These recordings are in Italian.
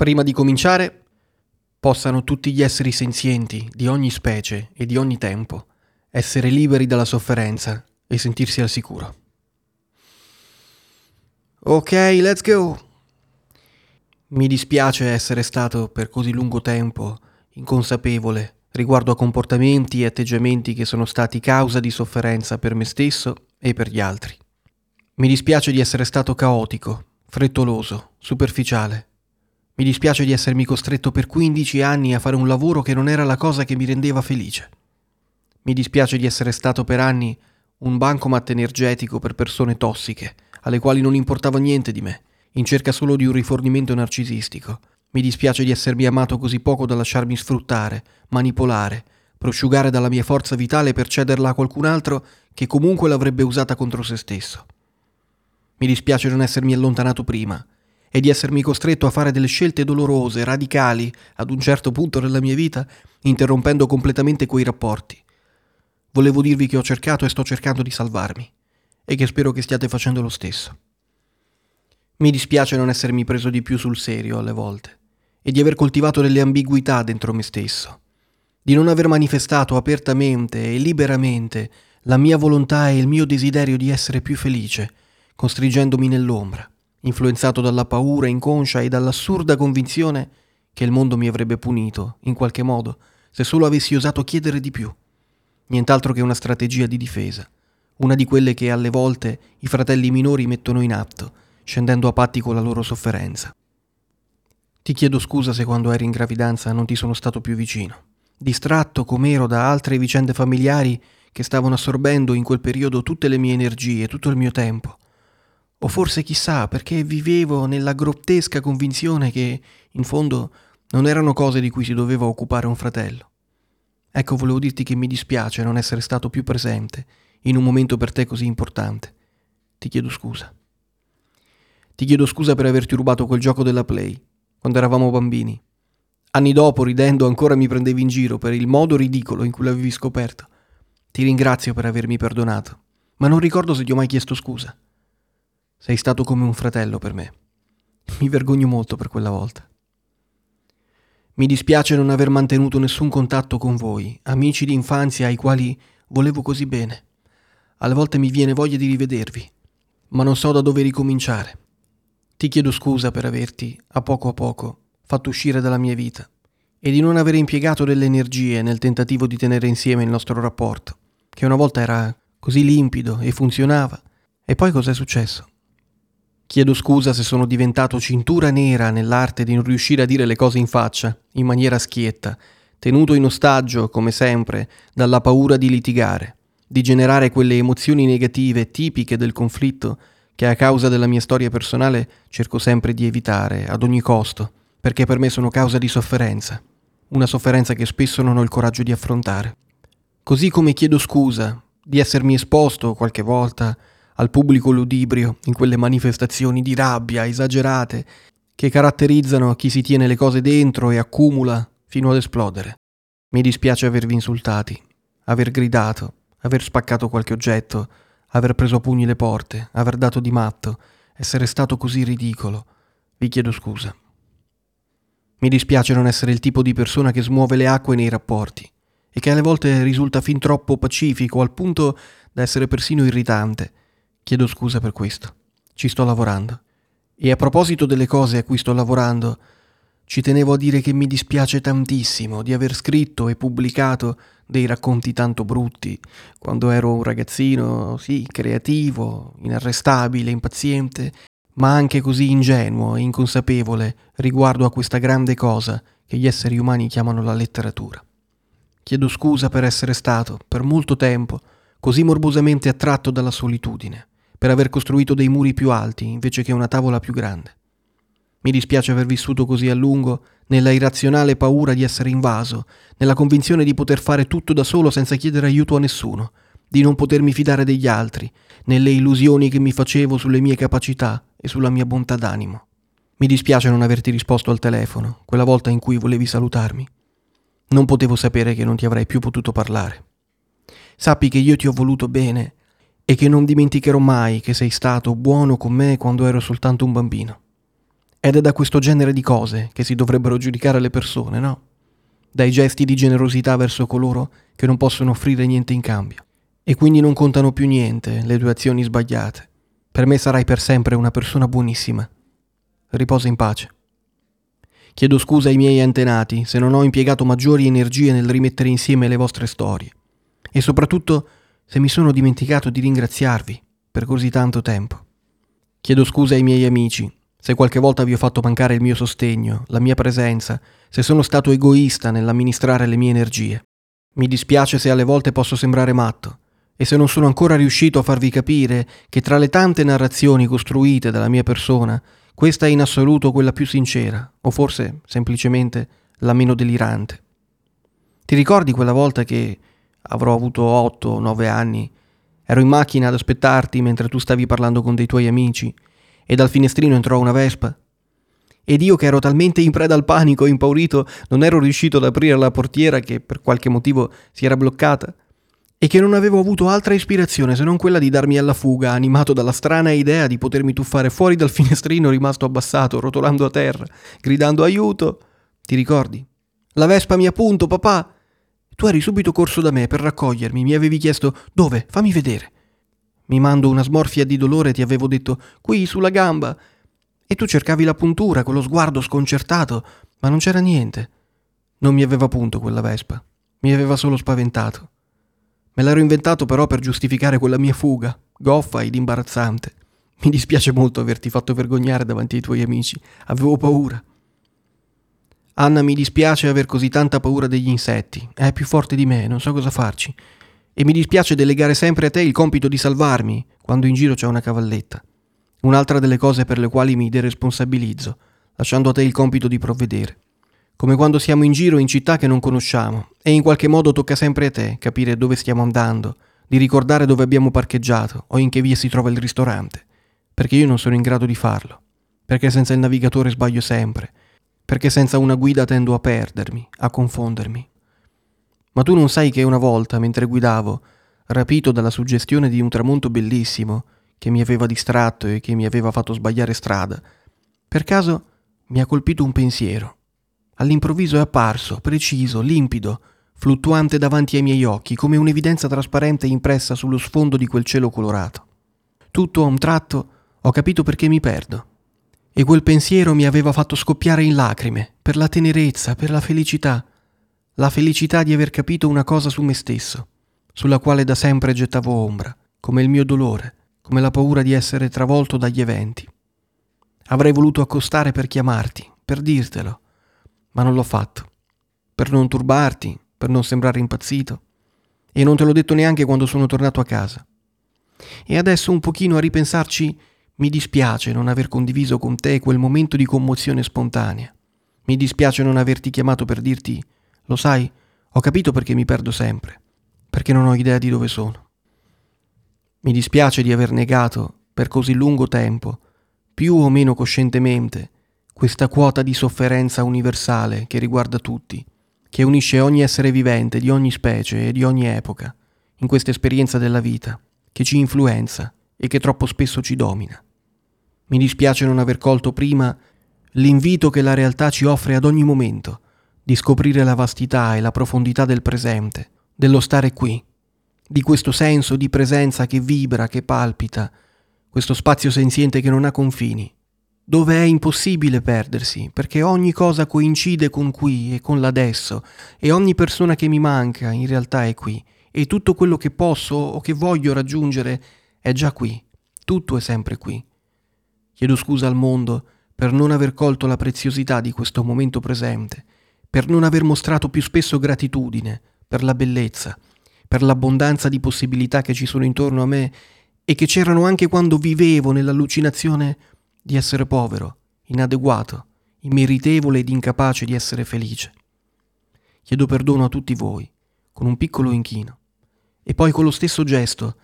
Prima di cominciare, possano tutti gli esseri senzienti di ogni specie e di ogni tempo essere liberi dalla sofferenza e sentirsi al sicuro. Ok, let's go. Mi dispiace essere stato per così lungo tempo inconsapevole riguardo a comportamenti e atteggiamenti che sono stati causa di sofferenza per me stesso e per gli altri. Mi dispiace di essere stato caotico, frettoloso, superficiale. Mi dispiace di essermi costretto per 15 anni a fare un lavoro che non era la cosa che mi rendeva felice. Mi dispiace di essere stato per anni un bancomat energetico per persone tossiche, alle quali non importava niente di me, in cerca solo di un rifornimento narcisistico, mi dispiace di essermi amato così poco da lasciarmi sfruttare, manipolare, prosciugare dalla mia forza vitale per cederla a qualcun altro che comunque l'avrebbe usata contro se stesso. Mi dispiace non essermi allontanato prima e di essermi costretto a fare delle scelte dolorose, radicali, ad un certo punto nella mia vita, interrompendo completamente quei rapporti. Volevo dirvi che ho cercato e sto cercando di salvarmi e che spero che stiate facendo lo stesso. Mi dispiace non essermi preso di più sul serio alle volte e di aver coltivato delle ambiguità dentro me stesso, di non aver manifestato apertamente e liberamente la mia volontà e il mio desiderio di essere più felice, costringendomi nell'ombra, influenzato dalla paura inconscia e dall'assurda convinzione che il mondo mi avrebbe punito, in qualche modo, se solo avessi osato chiedere di più. Nient'altro che una strategia di difesa, una di quelle che alle volte i fratelli minori mettono in atto, scendendo a patti con la loro sofferenza. Ti chiedo scusa se quando eri in gravidanza non ti sono stato più vicino, distratto com'ero da altre vicende familiari che stavano assorbendo in quel periodo tutte le mie energie, tutto il mio tempo. O forse chissà perché vivevo nella grottesca convinzione che, in fondo, non erano cose di cui si doveva occupare un fratello. Ecco, volevo dirti che mi dispiace non essere stato più presente in un momento per te così importante. Ti chiedo scusa. Ti chiedo scusa per averti rubato quel gioco della Play, quando eravamo bambini. Anni dopo, ridendo, ancora mi prendevi in giro per il modo ridicolo in cui l'avevi scoperto. Ti ringrazio per avermi perdonato, ma non ricordo se ti ho mai chiesto scusa. Sei stato come un fratello per me. Mi vergogno molto per quella volta. Mi dispiace non aver mantenuto nessun contatto con voi, amici di infanzia ai quali volevo così bene. Alle volte mi viene voglia di rivedervi, ma non so da dove ricominciare. Ti chiedo scusa per averti, a poco a poco, fatto uscire dalla mia vita e di non aver impiegato delle energie nel tentativo di tenere insieme il nostro rapporto, che una volta era così limpido e funzionava. E poi cos'è successo? Chiedo scusa se sono diventato cintura nera nell'arte di non riuscire a dire le cose in faccia, in maniera schietta, tenuto in ostaggio, come sempre, dalla paura di litigare, di generare quelle emozioni negative tipiche del conflitto che a causa della mia storia personale cerco sempre di evitare ad ogni costo, perché per me sono causa di sofferenza, una sofferenza che spesso non ho il coraggio di affrontare. Così come chiedo scusa di essermi esposto qualche volta al pubblico ludibrio in quelle manifestazioni di rabbia esagerate che caratterizzano chi si tiene le cose dentro e accumula fino ad esplodere. Mi dispiace avervi insultati, aver gridato, aver spaccato qualche oggetto, aver preso a pugni le porte, aver dato di matto, essere stato così ridicolo. Vi chiedo scusa. Mi dispiace non essere il tipo di persona che smuove le acque nei rapporti e che alle volte risulta fin troppo pacifico al punto da essere persino irritante. Chiedo scusa per questo. Ci sto lavorando. E a proposito delle cose a cui sto lavorando, ci tenevo a dire che mi dispiace tantissimo di aver scritto e pubblicato dei racconti tanto brutti, quando ero un ragazzino, sì, creativo, inarrestabile, impaziente, ma anche così ingenuo e inconsapevole riguardo a questa grande cosa che gli esseri umani chiamano la letteratura. Chiedo scusa per essere stato, per molto tempo, così morbosamente attratto dalla solitudine, per aver costruito dei muri più alti invece che una tavola più grande. Mi dispiace aver vissuto così a lungo nella irrazionale paura di essere invaso, nella convinzione di poter fare tutto da solo senza chiedere aiuto a nessuno, di non potermi fidare degli altri, nelle illusioni che mi facevo sulle mie capacità e sulla mia bontà d'animo. Mi dispiace non averti risposto al telefono, quella volta in cui volevi salutarmi. Non potevo sapere che non ti avrei più potuto parlare. Sappi che io ti ho voluto bene e che non dimenticherò mai che sei stato buono con me quando ero soltanto un bambino. Ed è da questo genere di cose che si dovrebbero giudicare le persone, no? Dai gesti di generosità verso coloro che non possono offrire niente in cambio. E quindi non contano più niente le tue azioni sbagliate. Per me sarai per sempre una persona buonissima. Riposa in pace. Chiedo scusa ai miei antenati se non ho impiegato maggiori energie nel rimettere insieme le vostre storie. E soprattutto se mi sono dimenticato di ringraziarvi per così tanto tempo. Chiedo scusa ai miei amici se qualche volta vi ho fatto mancare il mio sostegno, la mia presenza, se sono stato egoista nell'amministrare le mie energie. Mi dispiace se alle volte posso sembrare matto e se non sono ancora riuscito a farvi capire che tra le tante narrazioni costruite dalla mia persona, questa è in assoluto quella più sincera, o forse semplicemente la meno delirante. Ti ricordi quella volta che avrò avuto 8 o 9 anni, ero in macchina ad aspettarti mentre tu stavi parlando con dei tuoi amici e dal finestrino entrò una vespa? Ed io che ero talmente in preda al panico e impaurito non ero riuscito ad aprire la portiera che per qualche motivo si era bloccata e che non avevo avuto altra ispirazione se non quella di darmi alla fuga, animato dalla strana idea di potermi tuffare fuori dal finestrino rimasto abbassato, rotolando a terra, gridando aiuto. Ti ricordi? La vespa mi appunto, papà. Tu eri subito corso da me per raccogliermi, mi avevi chiesto dove? Fammi vedere. Mi mando una smorfia di dolore ti avevo detto qui, sulla gamba. E tu cercavi la puntura con lo sguardo sconcertato, ma non c'era niente. Non mi aveva punto quella vespa, mi aveva solo spaventato. Me l'ero inventato però per giustificare quella mia fuga, goffa ed imbarazzante. Mi dispiace molto averti fatto vergognare davanti ai tuoi amici, avevo paura. Anna, mi dispiace aver così tanta paura degli insetti, è più forte di me, non so cosa farci. E mi dispiace delegare sempre a te il compito di salvarmi quando in giro c'è una cavalletta. Un'altra delle cose per le quali mi deresponsabilizzo, lasciando a te il compito di provvedere. Come quando siamo in giro in città che non conosciamo e in qualche modo tocca sempre a te capire dove stiamo andando, di ricordare dove abbiamo parcheggiato o in che via si trova il ristorante, perché io non sono in grado di farlo, perché senza il navigatore sbaglio sempre, perché senza una guida tendo a perdermi, a confondermi, ma tu non sai che una volta, mentre guidavo, rapito dalla suggestione di un tramonto bellissimo, che mi aveva distratto e che mi aveva fatto sbagliare strada, per caso mi ha colpito un pensiero. All'improvviso è apparso, preciso, limpido, fluttuante davanti ai miei occhi, come un'evidenza trasparente impressa sullo sfondo di quel cielo colorato. Tutto a un tratto ho capito perché mi perdo. E quel pensiero mi aveva fatto scoppiare in lacrime, per la tenerezza, per la felicità, la felicità di aver capito una cosa su me stesso, sulla quale da sempre gettavo ombra, come il mio dolore, come la paura di essere travolto dagli eventi. Avrei voluto accostare per chiamarti, per dirtelo, ma non l'ho fatto, per non turbarti, per non sembrare impazzito, e non te l'ho detto neanche quando sono tornato a casa. E adesso un pochino a ripensarci mi dispiace non aver condiviso con te quel momento di commozione spontanea. Mi dispiace non averti chiamato per dirti lo sai, ho capito perché mi perdo sempre, perché non ho idea di dove sono. Mi dispiace di aver negato, per così lungo tempo, più o meno coscientemente, questa quota di sofferenza universale che riguarda tutti, che unisce ogni essere vivente di ogni specie e di ogni epoca, in questa esperienza della vita, che ci influenza e che troppo spesso ci domina. Mi dispiace non aver colto prima l'invito che la realtà ci offre ad ogni momento, di scoprire la vastità e la profondità del presente, dello stare qui, di questo senso di presenza che vibra, che palpita, questo spazio senziente che non ha confini, dove è impossibile perdersi, perché ogni cosa coincide con qui e con l'adesso, e ogni persona che mi manca in realtà è qui, e tutto quello che posso o che voglio raggiungere è già qui, tutto è sempre qui. Chiedo scusa al mondo per non aver colto la preziosità di questo momento presente, per non aver mostrato più spesso gratitudine per la bellezza, per l'abbondanza di possibilità che ci sono intorno a me e che c'erano anche quando vivevo nell'allucinazione di essere povero, inadeguato, immeritevole ed incapace di essere felice. Chiedo perdono a tutti voi, con un piccolo inchino, e poi con lo stesso gesto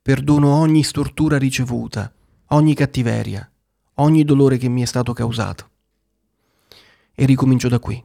perdono ogni stortura ricevuta, ogni cattiveria, ogni dolore che mi è stato causato. E ricomincio da qui